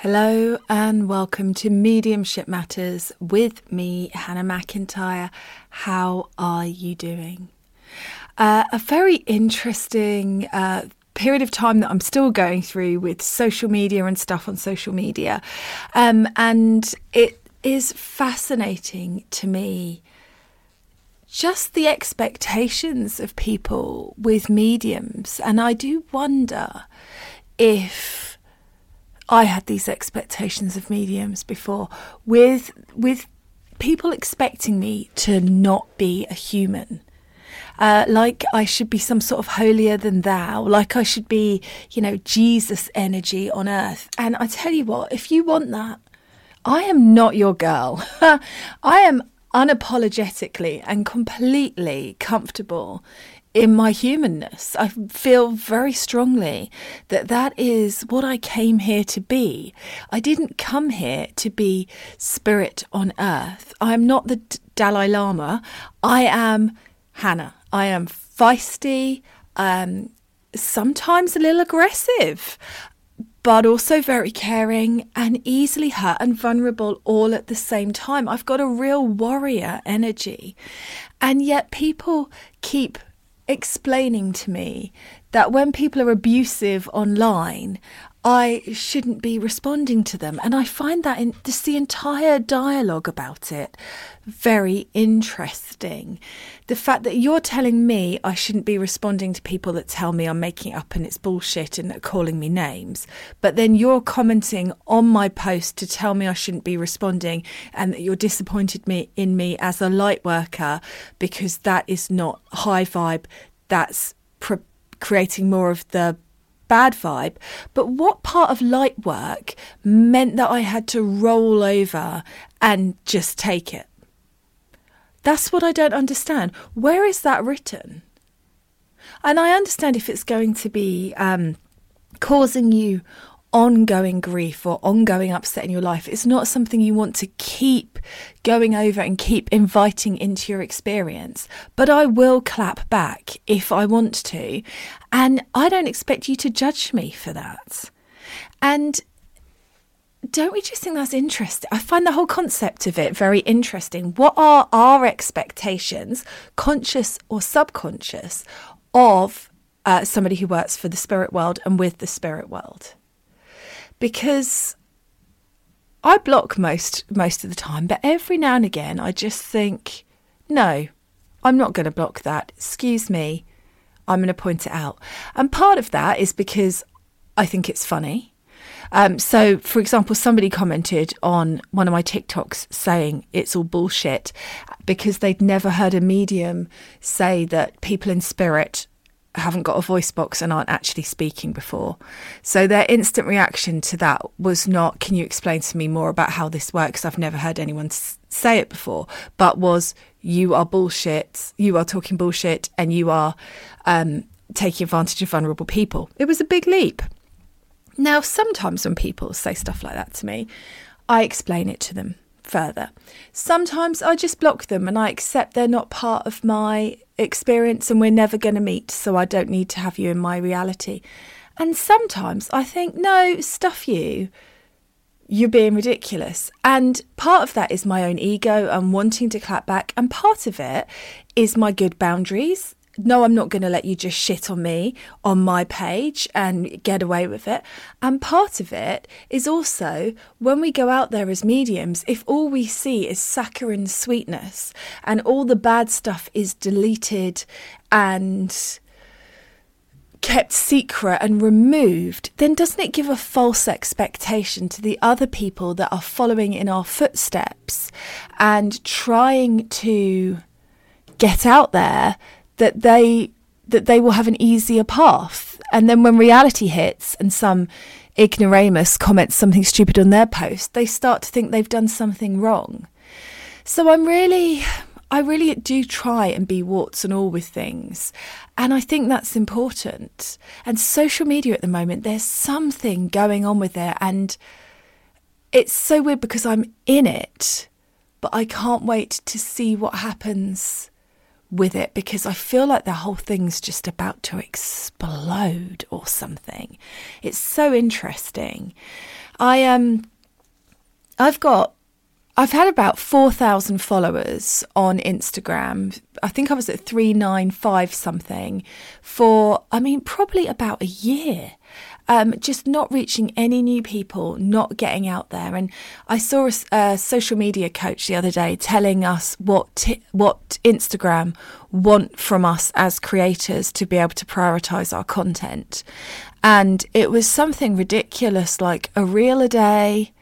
Hello and welcome to Mediumship Matters with me, Hannah McIntyre. How are you doing? Uh, a very interesting uh, period of time that I'm still going through with social media and stuff on social media. Um, and it is fascinating to me just the expectations of people with mediums. And I do wonder if I had these expectations of mediums before with with people expecting me to not be a human. Uh, like I should be some sort of holier than thou, like I should be, you know, Jesus energy on earth. And I tell you what, if you want that, I am not your girl. I am unapologetically and completely comfortable in my humanness. I feel very strongly that that is what I came here to be. I didn't come here to be spirit on earth. I'm not the Dalai Lama. I am Hannah. I am feisty, um, sometimes a little aggressive but also very caring and easily hurt and vulnerable all at the same time. I've got a real warrior energy. And yet people keep explaining to me that when people are abusive online, I shouldn't be responding to them. And I find that in just the entire dialogue about it very interesting. The fact that you're telling me I shouldn't be responding to people that tell me I'm making up and it's bullshit and calling me names, but then you're commenting on my post to tell me I shouldn't be responding and that you're disappointed me in me as a light worker because that is not high vibe. That's pre- creating more of the bad vibe. But what part of light work meant that I had to roll over and just take it? That's what I don't understand. Where is that written? And I understand if it's going to be um, causing you ongoing grief or ongoing upset in your life. It's not something you want to keep going over and keep inviting into your experience. But I will clap back if I want to. And I don't expect you to judge me for that. And don't we just think that's interesting? I find the whole concept of it very interesting. What are our expectations, conscious or subconscious, of uh, somebody who works for the spirit world and with the spirit world? Because I block most most of the time, but every now and again I just think, no, I'm not going to block that. Excuse me, I'm going to point it out. And part of that is because I think it's funny. Um, so, for example, somebody commented on one of my TikToks saying it's all bullshit because they'd never heard a medium say that people in spirit haven't got a voice box and aren't actually speaking before. So their instant reaction to that was not, can you explain to me more about how this works? I've never heard anyone say it before, but was, you are bullshit, you are talking bullshit, and you are um, taking advantage of vulnerable people. It was a big leap. Now, sometimes when people say stuff like that to me, I explain it to them further. Sometimes I just block them and I accept they're not part of my experience and we're never going to meet, so I don't need to have you in my reality. And sometimes I think, no, stuff you. You're being ridiculous. And part of that is my own ego and wanting to clap back. And part of it is my good boundaries no, I'm not going to let you just shit on me on my page and get away with it. And part of it is also when we go out there as mediums, if all we see is saccharine sweetness and all the bad stuff is deleted and kept secret and removed, then doesn't it give a false expectation to the other people that are following in our footsteps and trying to get out there that they that they will have an easier path. And then when reality hits and some ignoramus comments something stupid on their post, they start to think they've done something wrong. So I'm really I really do try and be warts and all with things. And I think that's important. And social media at the moment, there's something going on with it. And it's so weird because I'm in it, but I can't wait to see what happens with it because I feel like the whole thing's just about to explode or something. It's so interesting. I um I've got I've had about 4,000 followers on Instagram. I think I was at 395 something for I mean probably about a year um, just not reaching any new people, not getting out there. And I saw a, a social media coach the other day telling us what t- what Instagram want from us as creators to be able to prioritize our content. And it was something ridiculous like a reel a day,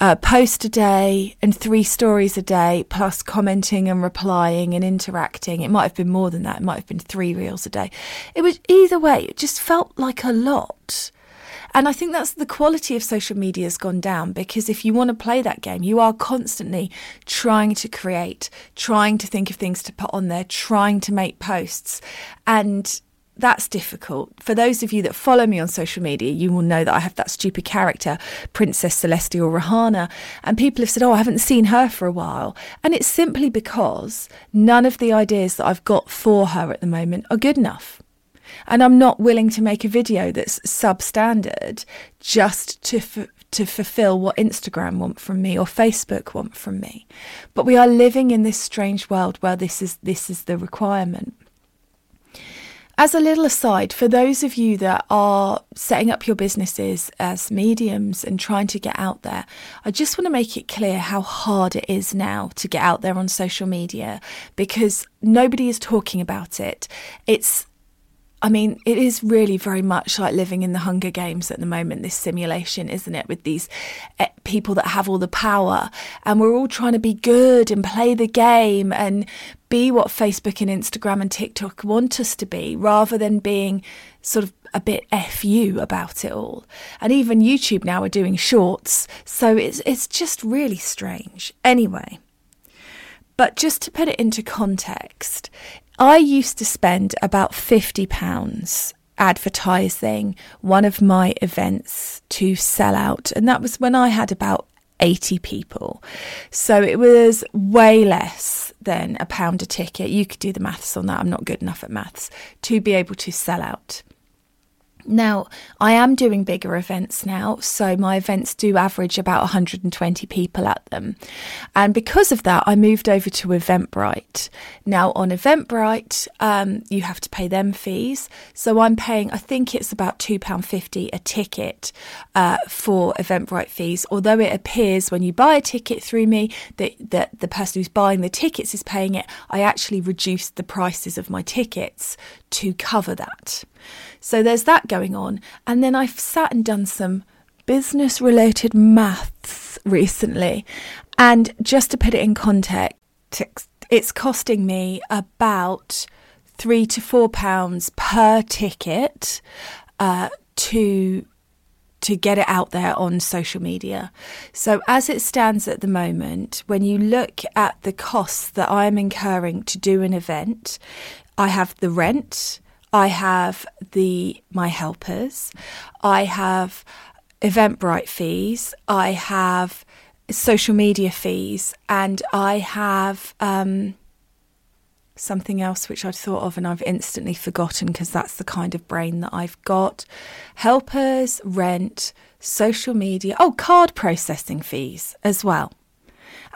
a post a day, and three stories a day, plus commenting and replying and interacting. It might have been more than that. It might have been three reels a day. It was either way, it just felt like a lot. And I think that's the quality of social media has gone down because if you want to play that game, you are constantly trying to create, trying to think of things to put on there, trying to make posts. And that's difficult. For those of you that follow me on social media, you will know that I have that stupid character, Princess Celestial Rahana. And people have said, Oh, I haven't seen her for a while. And it's simply because none of the ideas that I've got for her at the moment are good enough. And I'm not willing to make a video that's substandard just to f- to fulfill what Instagram want from me or Facebook want from me. But we are living in this strange world where this is this is the requirement. As a little aside, for those of you that are setting up your businesses as mediums and trying to get out there, I just want to make it clear how hard it is now to get out there on social media because nobody is talking about it. It's I mean, it is really very much like living in the Hunger Games at the moment, this simulation, isn't it? With these eh, people that have all the power, and we're all trying to be good and play the game and be what Facebook and Instagram and TikTok want us to be, rather than being sort of a bit fu about it all. And even YouTube now are doing shorts, so it's it's just really strange. Anyway. But just to put it into context, I used to spend about £50 advertising one of my events to sell out. And that was when I had about 80 people. So it was way less than a pound a ticket. You could do the maths on that. I'm not good enough at maths to be able to sell out. Now, I am doing bigger events now, so my events do average about 120 people at them. And because of that, I moved over to Eventbrite. Now, on Eventbrite, um, you have to pay them fees. So I'm paying, I think it's about £2.50 a ticket uh, for Eventbrite fees, although it appears when you buy a ticket through me that, that the person who's buying the tickets is paying it. I actually reduced the prices of my tickets to cover that. So there's that going on. And then I've sat and done some business related maths recently. And just to put it in context, it's costing me about three to four pounds per ticket uh, to to get it out there on social media. So as it stands at the moment, when you look at the costs that I'm incurring to do an event, I have the rent, I have the my helpers, I have Eventbrite fees, I have social media fees, and I have um, something else which I'd thought of and I've instantly forgotten because that's the kind of brain that I've got. Helpers, rent, social media, oh, card processing fees as well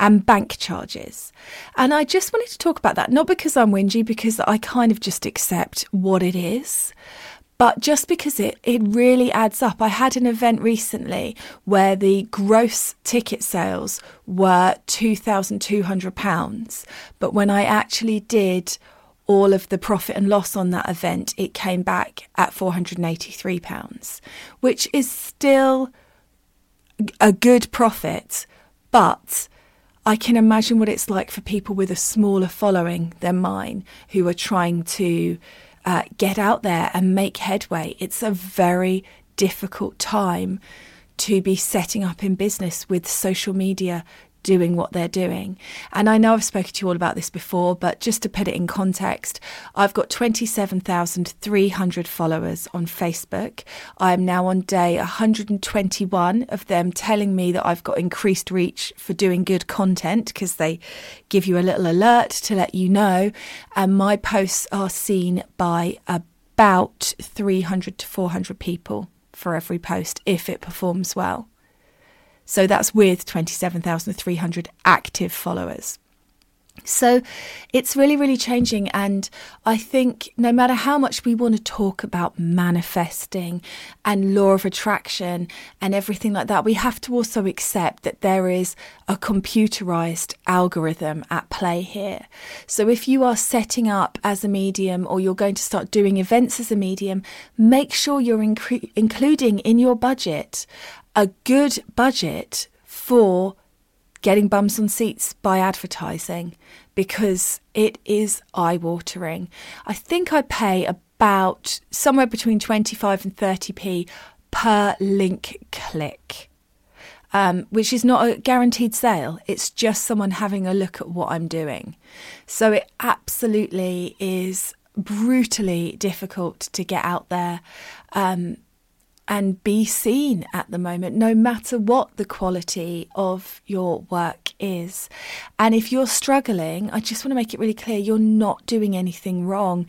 and bank charges. And I just wanted to talk about that, not because I'm whingy, because I kind of just accept what it is. But just because it, it really adds up. I had an event recently where the gross ticket sales were £2,200. But when I actually did all of the profit and loss on that event, it came back at £483, which is still a good profit. But I can imagine what it's like for people with a smaller following than mine who are trying to uh, get out there and make headway. It's a very difficult time to be setting up in business with social media doing what they're doing. And I know I've spoken to you all about this before, but just to put it in context, I've got 27,300 followers on Facebook. I am now on day 121 of them telling me that I've got increased reach for doing good content because they give you a little alert to let you know. And my posts are seen by about 300 to 400 people for every post if it performs well. So that's with 27,300 active followers. So it's really, really changing. And I think no matter how much we want to talk about manifesting and law of attraction and everything like that, we have to also accept that there is a computerized algorithm at play here. So if you are setting up as a medium or you're going to start doing events as a medium, make sure you're incre- including in your budget a good budget for getting bums on seats by advertising because it is eye watering. I think I pay about somewhere between 25 and 30p per link click. Um, which is not a guaranteed sale. It's just someone having a look at what I'm doing. So it absolutely is brutally difficult to get out there. Um, and be seen at the moment, no matter what the quality of your work is. And if you're struggling, I just want to make it really clear you're not doing anything wrong.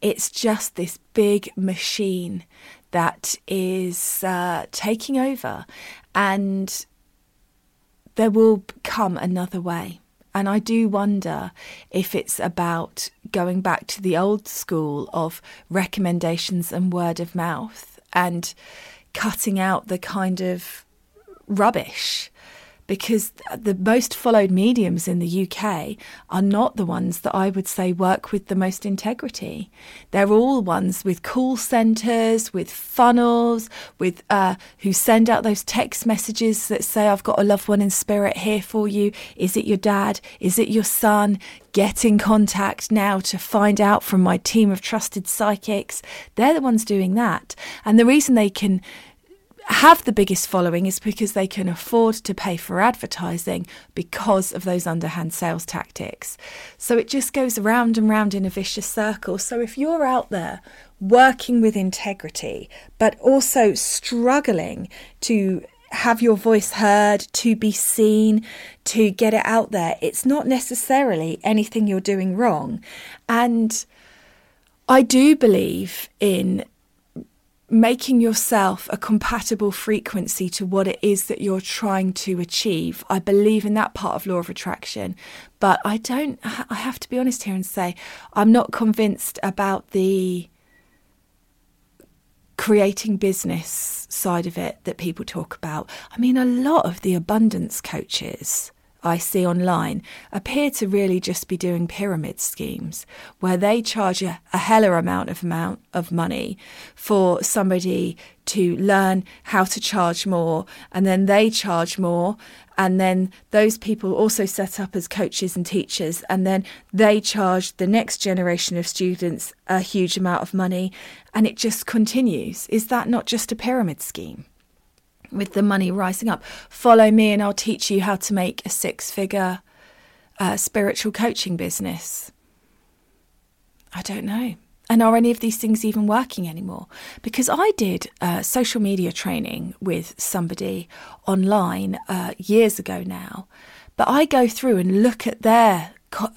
It's just this big machine that is uh, taking over, and there will come another way. And I do wonder if it's about going back to the old school of recommendations and word of mouth and cutting out the kind of rubbish because the most followed mediums in the UK are not the ones that I would say work with the most integrity. They're all ones with call centres, with funnels, with uh, who send out those text messages that say, "I've got a loved one in spirit here for you. Is it your dad? Is it your son? Get in contact now to find out from my team of trusted psychics." They're the ones doing that, and the reason they can have the biggest following is because they can afford to pay for advertising because of those underhand sales tactics. So it just goes round and round in a vicious circle. So if you're out there working with integrity, but also struggling to have your voice heard, to be seen, to get it out there, it's not necessarily anything you're doing wrong. And I do believe in making yourself a compatible frequency to what it is that you're trying to achieve. I believe in that part of law of attraction, but I don't I have to be honest here and say I'm not convinced about the creating business side of it that people talk about. I mean a lot of the abundance coaches I see online appear to really just be doing pyramid schemes where they charge a, a heller amount of amount of money for somebody to learn how to charge more and then they charge more and then those people also set up as coaches and teachers and then they charge the next generation of students a huge amount of money and it just continues. Is that not just a pyramid scheme with the money rising up. Follow me and I'll teach you how to make a six figure uh, spiritual coaching business. I don't know. And are any of these things even working anymore? Because I did uh, social media training with somebody online uh, years ago now, but I go through and look at their co-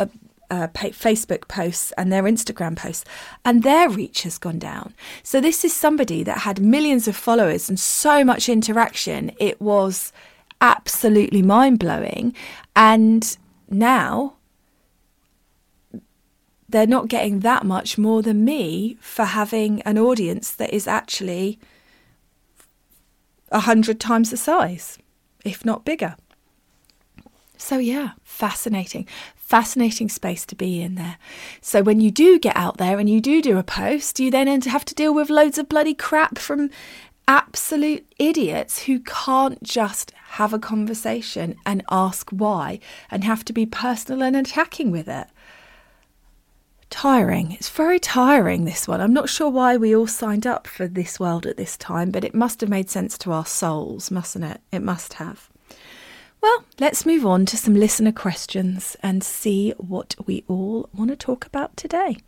uh, Facebook posts and their Instagram posts, and their reach has gone down. So, this is somebody that had millions of followers and so much interaction. It was absolutely mind blowing. And now they're not getting that much more than me for having an audience that is actually a hundred times the size, if not bigger. So, yeah, fascinating fascinating space to be in there. So when you do get out there and you do do a post, you then have to deal with loads of bloody crap from absolute idiots who can't just have a conversation and ask why and have to be personal and attacking with it. Tiring. It's very tiring, this one. I'm not sure why we all signed up for this world at this time, but it must have made sense to our souls, mustn't it? It must have. Well, let's move on to some listener questions and see what we all want to talk about today.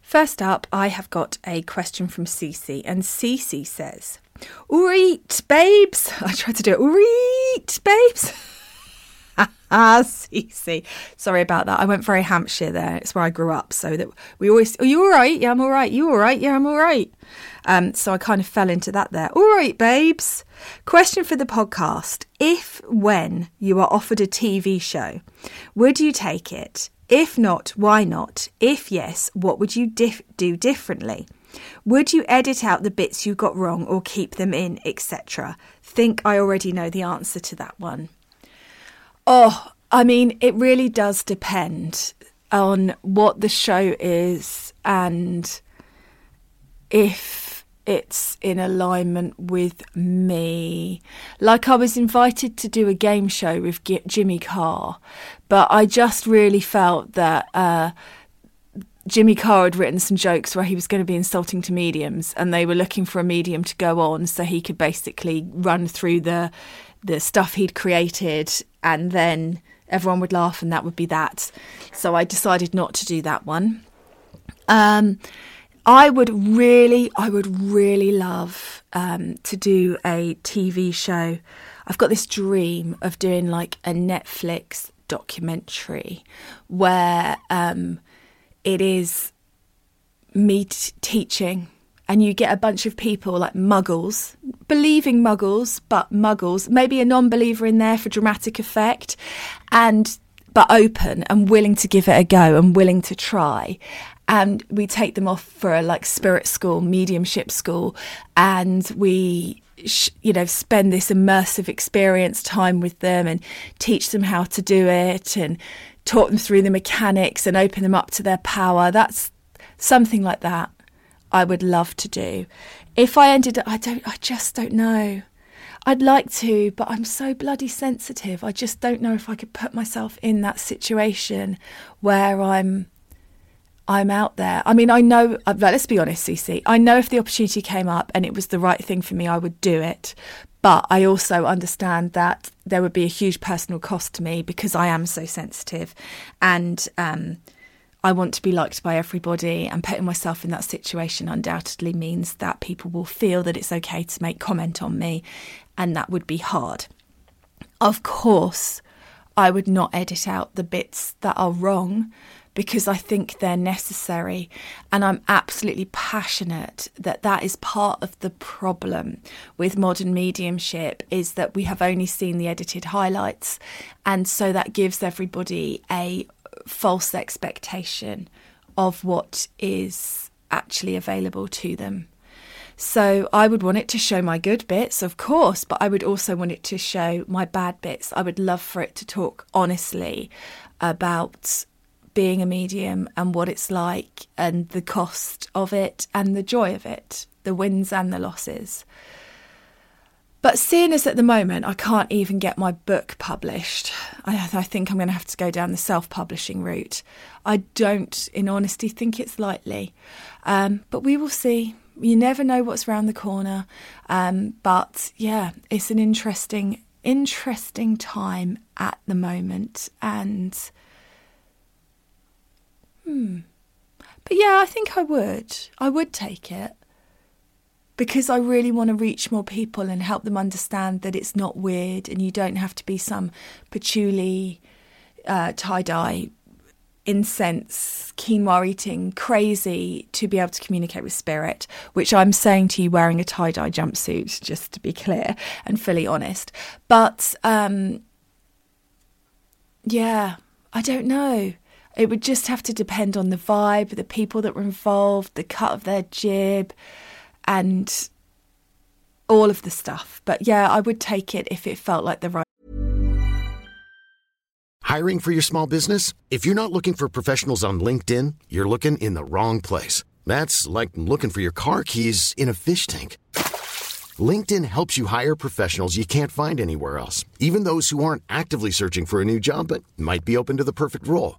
First up, I have got a question from Cece, and Cece says, Alright, babes. I tried to do it. Alright, babes. Ah, Cece. Sorry about that. I went very Hampshire there. It's where I grew up. So that we always, are you all right? Yeah, I'm all right. You all right? Yeah, I'm all right. Um, so I kind of fell into that there. All right, babes. Question for the podcast. If, when you are offered a TV show, would you take it? If not, why not? If yes, what would you dif- do differently? Would you edit out the bits you got wrong or keep them in, etc.? Think I already know the answer to that one. Oh, I mean, it really does depend on what the show is and if it's in alignment with me. Like I was invited to do a game show with G- Jimmy Carr, but I just really felt that uh, Jimmy Carr had written some jokes where he was going to be insulting to mediums, and they were looking for a medium to go on so he could basically run through the the stuff he'd created and then everyone would laugh and that would be that. So I decided not to do that one. Um, I would really, I would really love um, to do a TV show. I've got this dream of doing like a Netflix documentary where um, it is me t- teaching and you get a bunch of people like muggles, believing muggles, but muggles, maybe a non believer in there for dramatic effect, and but open and willing to give it a go and willing to try. And we take them off for a like spirit school, mediumship school, and we you know spend this immersive experience time with them and teach them how to do it and talk them through the mechanics and open them up to their power that's something like that I would love to do. If I ended I don't I just don't know. I'd like to, but I'm so bloody sensitive. I just don't know if I could put myself in that situation where I'm I'm out there. I mean, I know, uh, let's be honest, Cece, I know if the opportunity came up and it was the right thing for me, I would do it. But I also understand that there would be a huge personal cost to me because I am so sensitive and um, I want to be liked by everybody. And putting myself in that situation undoubtedly means that people will feel that it's okay to make comment on me, and that would be hard. Of course, I would not edit out the bits that are wrong because I think they're necessary. And I'm absolutely passionate that that is part of the problem with modern mediumship is that we have only seen the edited highlights. And so that gives everybody a false expectation of what is actually available to them. So I would want it to show my good bits, of course, but I would also want it to show my bad bits. I would love for it to talk honestly about being a medium and what it's like and the cost of it and the joy of it, the wins and the losses. But seeing as at the moment I can't even get my book published, I, I think I'm going to have to go down the self publishing route. I don't, in honesty, think it's likely. Um, but we will see you never know what's around the corner. Um, but yeah, it's an interesting, interesting time at the moment. And hmm. But yeah, I think I would. I would take it. Because I really want to reach more people and help them understand that it's not weird and you don't have to be some patchouli uh, tie dye incense, quinoa eating, crazy to be able to communicate with spirit, which I'm saying to you wearing a tie dye jumpsuit, just to be clear and fully honest. But um, yeah, I don't know. It would just have to depend on the vibe, the people that were involved, the cut of their jib, and all of the stuff. But yeah, I would take it if it felt like the right. Hiring for your small business? If you're not looking for professionals on LinkedIn, you're looking in the wrong place. That's like looking for your car keys in a fish tank. LinkedIn helps you hire professionals you can't find anywhere else, even those who aren't actively searching for a new job but might be open to the perfect role.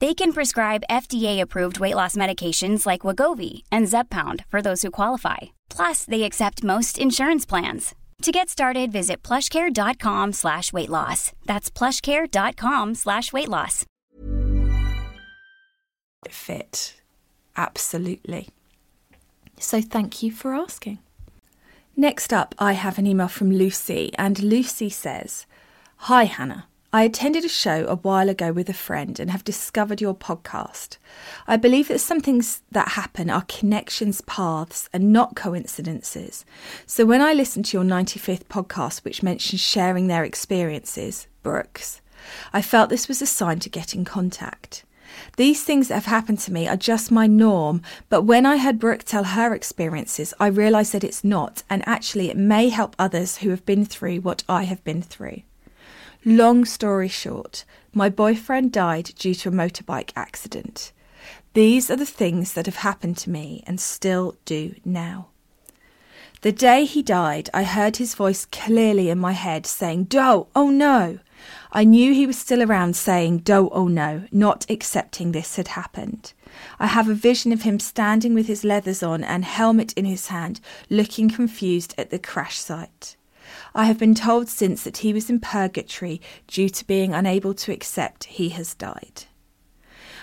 They can prescribe FDA-approved weight loss medications like Wegovy and Zepbound for those who qualify. Plus, they accept most insurance plans. To get started, visit plushcare.com slash weight loss. That's plushcare.com slash weight loss. Fit. Absolutely. So thank you for asking. Next up, I have an email from Lucy, and Lucy says, Hi, Hannah. I attended a show a while ago with a friend and have discovered your podcast. I believe that some things that happen are connections, paths, and not coincidences. So when I listened to your 95th podcast, which mentioned sharing their experiences, Brooks, I felt this was a sign to get in contact. These things that have happened to me are just my norm, but when I heard Brooke tell her experiences, I realised that it's not, and actually it may help others who have been through what I have been through. Long story short, my boyfriend died due to a motorbike accident. These are the things that have happened to me and still do now. The day he died, I heard his voice clearly in my head saying, Do, oh no. I knew he was still around saying, Do, oh no, not accepting this had happened. I have a vision of him standing with his leathers on and helmet in his hand, looking confused at the crash site. I have been told since that he was in purgatory due to being unable to accept he has died.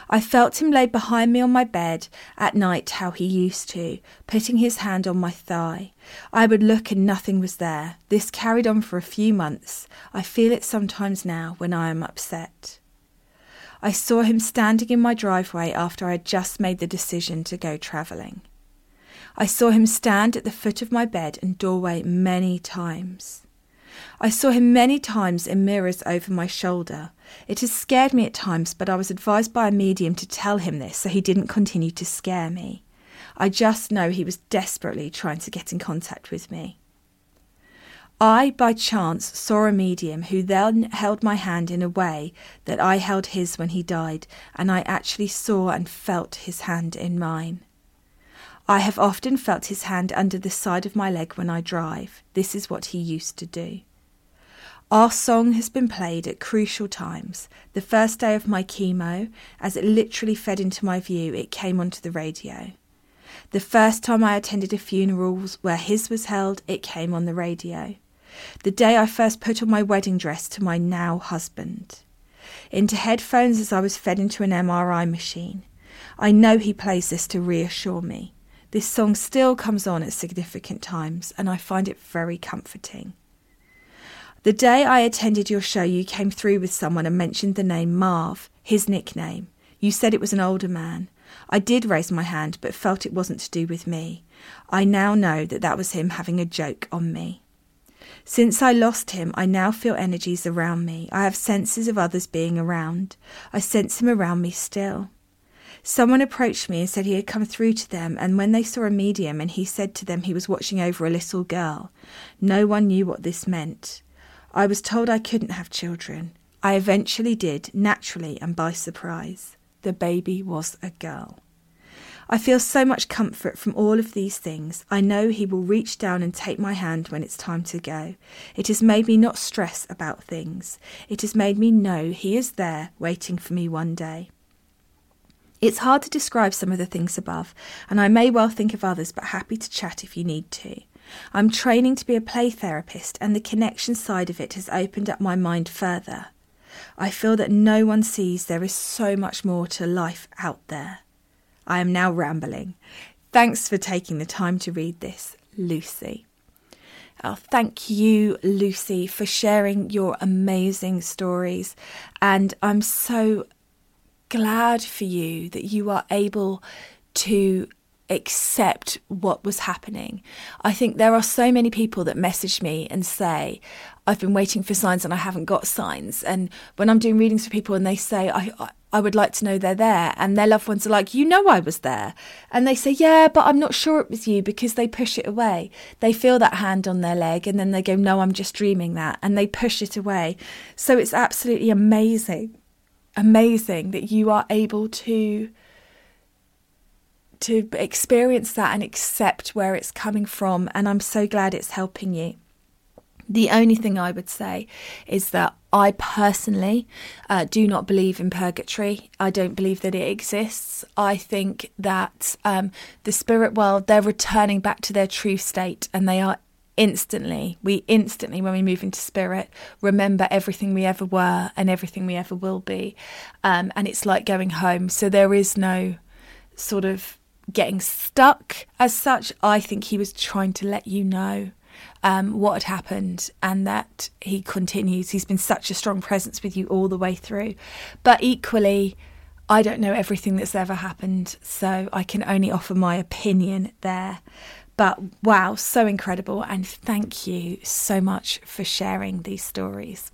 I felt him lay behind me on my bed at night how he used to, putting his hand on my thigh. I would look and nothing was there. This carried on for a few months. I feel it sometimes now when I am upset. I saw him standing in my driveway after I had just made the decision to go travelling. I saw him stand at the foot of my bed and doorway many times. I saw him many times in mirrors over my shoulder. It has scared me at times, but I was advised by a medium to tell him this so he didn't continue to scare me. I just know he was desperately trying to get in contact with me. I, by chance, saw a medium who then held my hand in a way that I held his when he died, and I actually saw and felt his hand in mine. I have often felt his hand under the side of my leg when I drive. This is what he used to do. Our song has been played at crucial times. The first day of my chemo, as it literally fed into my view, it came onto the radio. The first time I attended a funeral where his was held, it came on the radio. The day I first put on my wedding dress to my now husband. Into headphones as I was fed into an MRI machine. I know he plays this to reassure me. This song still comes on at significant times, and I find it very comforting. The day I attended your show, you came through with someone and mentioned the name Marv, his nickname. You said it was an older man. I did raise my hand, but felt it wasn't to do with me. I now know that that was him having a joke on me. Since I lost him, I now feel energies around me. I have senses of others being around. I sense him around me still. Someone approached me and said he had come through to them, and when they saw a medium and he said to them he was watching over a little girl, no one knew what this meant. I was told I couldn't have children. I eventually did, naturally and by surprise. The baby was a girl. I feel so much comfort from all of these things. I know He will reach down and take my hand when it's time to go. It has made me not stress about things. It has made me know He is there waiting for me one day. It's hard to describe some of the things above, and I may well think of others, but happy to chat if you need to. I'm training to be a play therapist, and the connection side of it has opened up my mind further. I feel that no one sees there is so much more to life out there. I am now rambling. Thanks for taking the time to read this, Lucy. Oh, thank you, Lucy, for sharing your amazing stories. And I'm so glad for you that you are able to accept what was happening. I think there are so many people that message me and say, I've been waiting for signs and I haven't got signs. And when I'm doing readings for people and they say, I, I would like to know they're there, and their loved ones are like, You know, I was there. And they say, Yeah, but I'm not sure it was you because they push it away. They feel that hand on their leg and then they go, No, I'm just dreaming that. And they push it away. So it's absolutely amazing, amazing that you are able to to experience that and accept where it's coming from. And I'm so glad it's helping you. The only thing I would say is that I personally uh, do not believe in purgatory. I don't believe that it exists. I think that um, the spirit world, they're returning back to their true state and they are instantly, we instantly, when we move into spirit, remember everything we ever were and everything we ever will be. Um, and it's like going home. So there is no sort of getting stuck as such. I think he was trying to let you know um, what had happened and that he continues. He's been such a strong presence with you all the way through. But equally, I don't know everything that's ever happened, so I can only offer my opinion there. But wow, so incredible. And thank you so much for sharing these stories.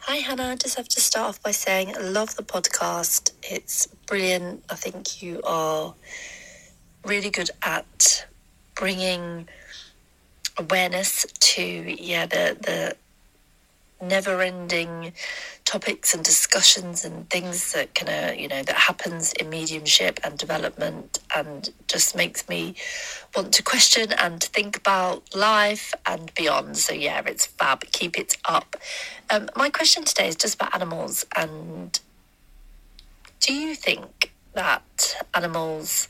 Hi, Hannah. I just have to start off by saying I love the podcast. It's brilliant. I think you are really good at bringing awareness to yeah the the never ending topics and discussions and things that kind of you know that happens in mediumship and development and just makes me want to question and think about life and beyond. So yeah it's fab. Keep it up. Um, my question today is just about animals. And do you think that animals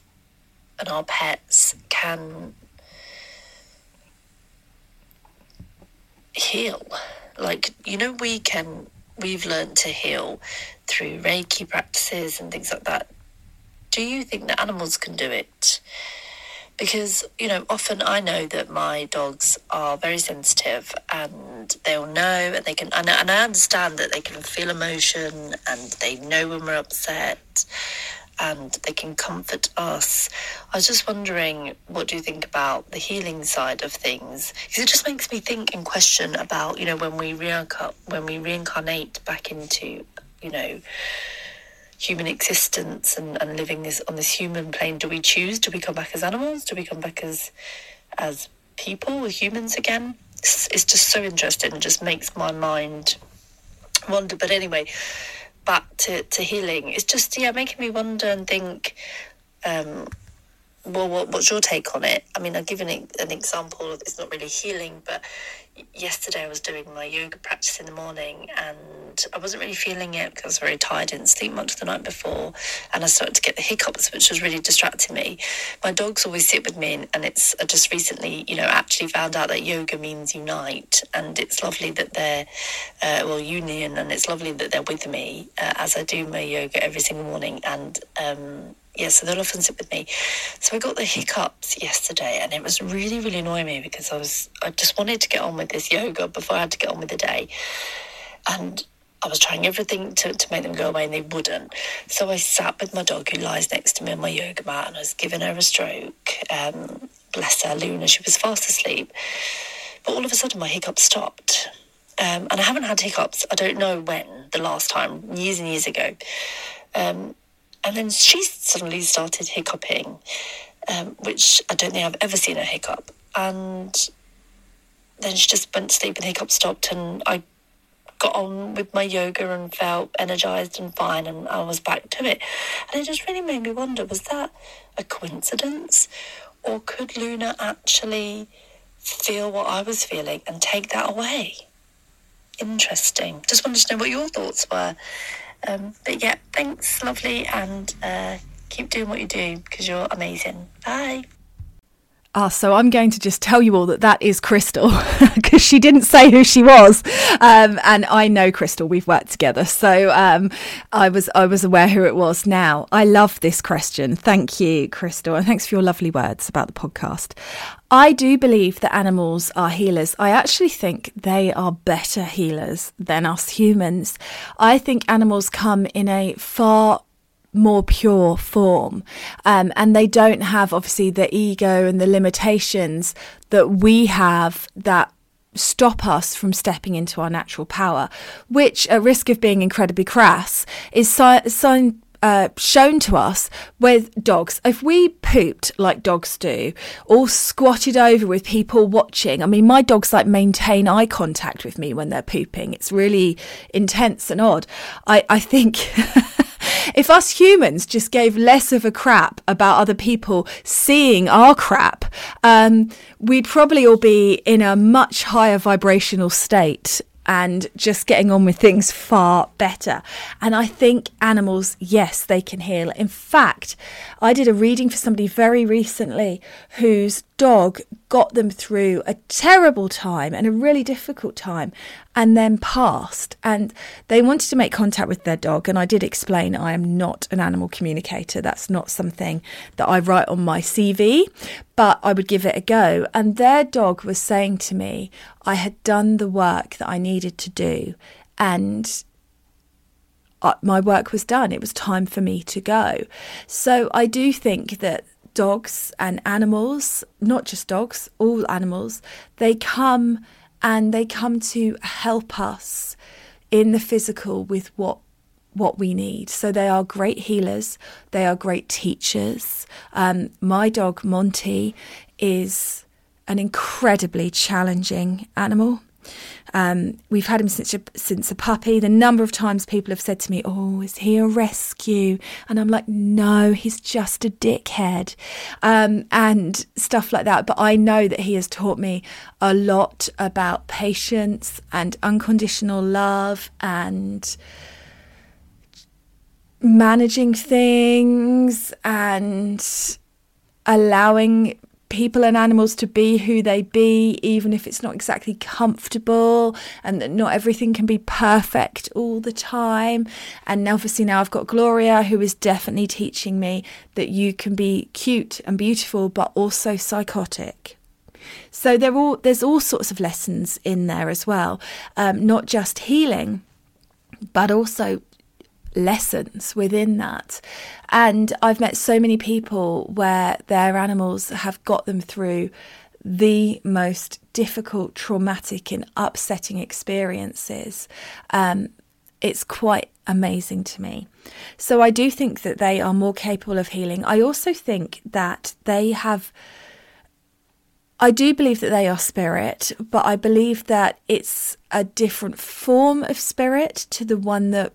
and our pets can heal like you know we can we've learned to heal through reiki practices and things like that. Do you think that animals can do it? Because you know often i know that my dogs are very sensitive and they'll know and they can and, i understand that they can feel emotion and they know when we're upset and they can comfort us. I was just wondering, what do you think about the healing side of things? Because it just makes me think and question about, you know, when we reincarnate, when we reincarnate back into, you know, human existence and, and living this on this human plane, do we choose? Do we come back as animals? Do we come back as as people, humans again? It's, it's just so interesting. It just makes my mind wonder. But anyway, back to, to healing. It's just yeah, making me wonder and think. Um, well, what, what's your take on it? I mean, I've give an, an example. It's not really healing, but yesterday I was doing my yoga practice in the morning and I wasn't really feeling it because I was very tired, didn't sleep much the night before, and I started to get the hiccups, which was really distracting me. My dogs always sit with me, and it's I just recently, you know, actually found out that yoga means unite, and it's lovely that they're uh, well union, and it's lovely that they're with me uh, as I do my yoga every single morning, and um, yeah, so they'll often sit with me. So I got the hiccups yesterday, and it was really, really annoying me because I was I just wanted to get on with this yoga before I had to get on with the day, and I was trying everything to, to make them go away, and they wouldn't. So I sat with my dog who lies next to me on my yoga mat, and I was giving her a stroke. Um, bless her, Luna. She was fast asleep, but all of a sudden my hiccups stopped. Um, and I haven't had hiccups. I don't know when the last time, years and years ago. Um, and then she suddenly started hiccuping, um, which I don't think I've ever seen her hiccup. And then she just went to sleep and hiccup stopped. And I got on with my yoga and felt energized and fine. And I was back to it. And it just really made me wonder was that a coincidence? Or could Luna actually feel what I was feeling and take that away? Interesting. Just wanted to know what your thoughts were. Um, but yeah, thanks, lovely, and uh, keep doing what you do because you're amazing. Bye. Ah, so I'm going to just tell you all that that is Crystal because she didn't say who she was, um, and I know Crystal. We've worked together, so um, I was I was aware who it was. Now I love this question. Thank you, Crystal, and thanks for your lovely words about the podcast. I do believe that animals are healers. I actually think they are better healers than us humans. I think animals come in a far more pure form. Um, and they don't have, obviously, the ego and the limitations that we have that stop us from stepping into our natural power, which, at risk of being incredibly crass, is si- uh, shown to us with dogs. If we pooped like dogs do, all squatted over with people watching, I mean, my dogs like maintain eye contact with me when they're pooping. It's really intense and odd. I, I think. if us humans just gave less of a crap about other people seeing our crap, um, we'd probably all be in a much higher vibrational state and just getting on with things far better. And I think animals, yes, they can heal. In fact, I did a reading for somebody very recently whose dog got them through a terrible time and a really difficult time and then passed. And they wanted to make contact with their dog. And I did explain I am not an animal communicator. That's not something that I write on my CV, but I would give it a go. And their dog was saying to me, I had done the work that I needed to do. And uh, my work was done. It was time for me to go. So I do think that dogs and animals, not just dogs, all animals, they come and they come to help us in the physical with what what we need. So they are great healers. They are great teachers. Um, my dog Monty is an incredibly challenging animal. Um, we've had him since a, since a puppy. The number of times people have said to me, "Oh, is he a rescue?" and I'm like, "No, he's just a dickhead," um, and stuff like that. But I know that he has taught me a lot about patience and unconditional love and managing things and allowing people and animals to be who they be, even if it's not exactly comfortable, and that not everything can be perfect all the time. And obviously, now I've got Gloria, who is definitely teaching me that you can be cute and beautiful, but also psychotic. So there all there's all sorts of lessons in there as well, um, not just healing, but also lessons within that. And I've met so many people where their animals have got them through the most difficult, traumatic, and upsetting experiences. Um, it's quite amazing to me. So I do think that they are more capable of healing. I also think that they have. I do believe that they are spirit, but I believe that it's a different form of spirit to the one that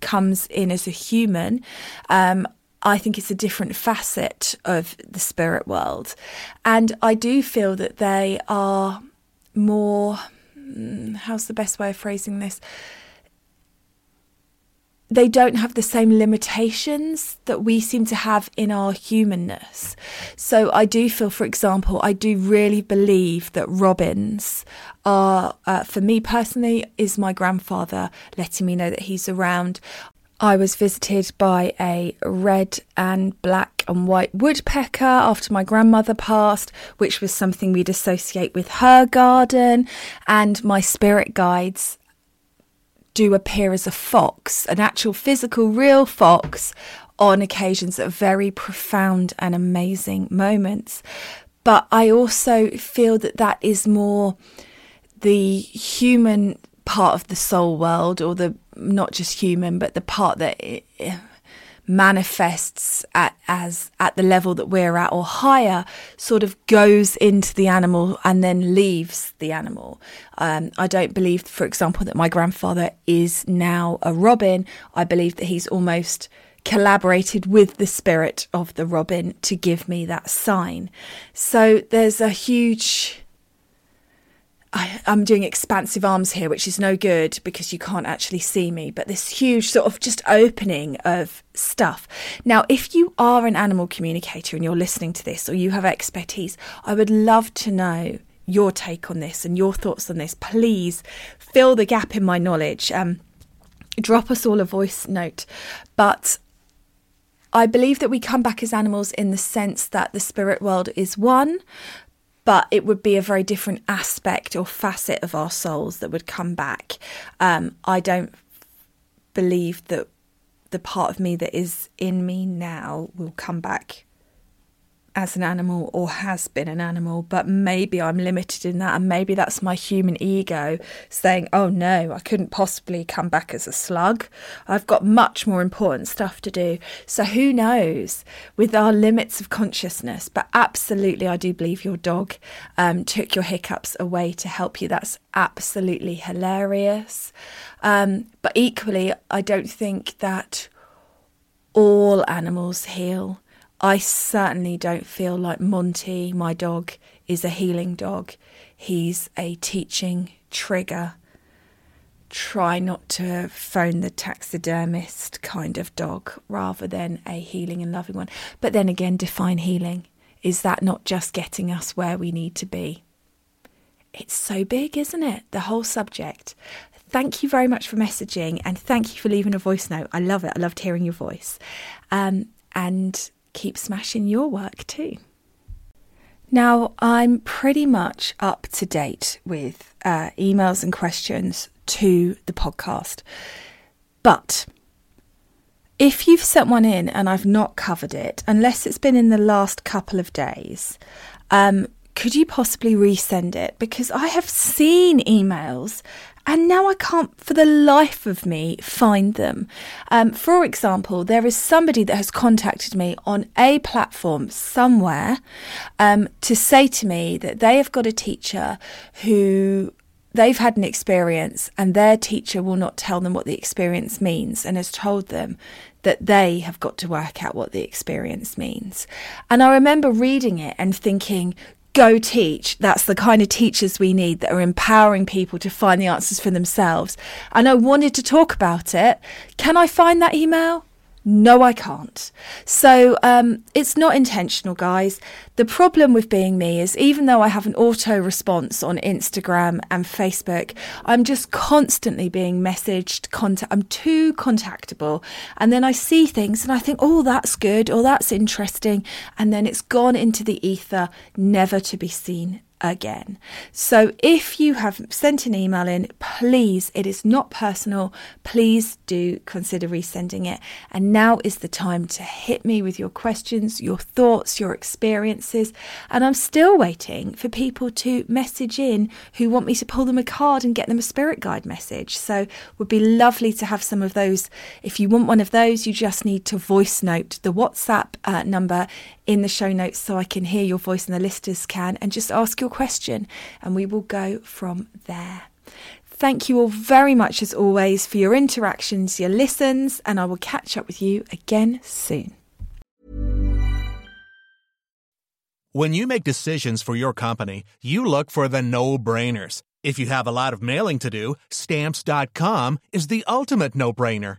comes in as a human. Um, I think it's a different facet of the spirit world. And I do feel that they are more, mm, how's the best way of phrasing this? They don't have the same limitations that we seem to have in our humanness. So I do feel, for example, I do really believe that robins are, uh, for me personally, is my grandfather letting me know that he's around. I was visited by a red and black and white woodpecker after my grandmother passed, which was something we'd associate with her garden. And my spirit guides do appear as a fox, an actual physical, real fox, on occasions at very profound and amazing moments. But I also feel that that is more the human part of the soul world or the not just human but the part that manifests at as at the level that we're at or higher sort of goes into the animal and then leaves the animal. Um, i don't believe for example that my grandfather is now a robin. I believe that he's almost collaborated with the spirit of the robin to give me that sign. So there's a huge I, am doing expansive arms here, which is no good because you can't actually see me, but this huge sort of just opening of stuff. Now, if you are an animal communicator and you're listening to this or you have expertise, I would love to know your take on this and your thoughts on this. Please fill the gap in my knowledge. Um, drop us all a voice note. But I believe that we come back as animals in the sense that the spirit world is one, but it would be a very different aspect or facet of our souls that would come back. Um, I don't believe that the part of me that is in me now will come back as an animal or has been an animal, but maybe I'm limited in that, and maybe that's my human ego saying, oh no, I couldn't possibly come back as a slug. I've got much more important stuff to do. So who knows with our limits of consciousness? But absolutely, I do believe your dog um, took your hiccups away to help you. That's absolutely hilarious. Um, but equally, I don't think that all animals heal. I certainly don't feel like Monty, my dog, is a healing dog. He's a teaching trigger. Try not to phone the taxidermist kind of dog rather than a healing and loving one. But then again, define healing. Is that not just getting us where we need to be? It's so big, isn't it? The whole subject. Thank you very much for messaging and thank you for leaving a voice note. I love it. I loved hearing your voice. Um, and keep smashing your work too. Now, I'm pretty much up to date with uh, emails and questions to the podcast. But if you've sent one in and I've not covered it, unless it's been in the last couple of days, um, could you possibly resend it? Because I have seen emails and now I can't for the life of me find them. Um, for example, there is somebody that has contacted me on a platform somewhere um, to say to me that they have got a teacher who they've had an experience and their teacher will not tell them what the experience means and has told them that they have got to work out what the experience means. And I remember reading it and thinking, go teach. That's the kind of teachers we need that are empowering people to find the answers for themselves. And I wanted to talk about it. Can I find that email? No, I can't. So um, it's not intentional, guys. The problem with being me is even though I have an auto response on Instagram and Facebook, I'm just constantly being messaged. Contact. I'm too contactable, and then I see things and I think, oh, that's good or that's interesting, and then it's gone into the ether, never to be seen again. So if you have sent an email in, please, it is not personal. Please do consider resending it. And now is the time to hit me with your questions, your thoughts, your experiences. And I'm still waiting for people to message in who want me to pull them a card and get them a spirit guide message. So would be lovely to have some of those. If you want one of those, you just need to voice note the WhatsApp uh, number in the show notes so I can hear your voice and the listeners can and just ask your question and we will go from there. Thank you all very much as always for your interactions, your listens, and I will catch up with you again soon. When you make decisions for your company, you look for the no brainers. If you have a lot of mailing to do, stamps.com is the ultimate no brainer.